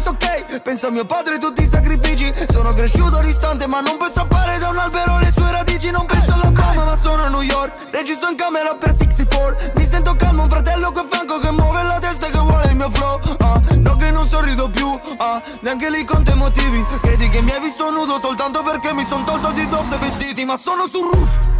questo ok Penso a mio padre e tutti i sacrifici. Sono cresciuto distante ma non puoi strappare da un albero le sue radici. Non penso alla fama ma sono a New York. Registro in camera per 64 Mi sento calmo, un fratello che fanco che muove la testa e che vuole il mio flow. Ah, No che non sorrido più, ah, neanche lì con i motivi. Credi che mi hai visto nudo soltanto perché mi son tolto di dosso i vestiti Ma sono sul roof.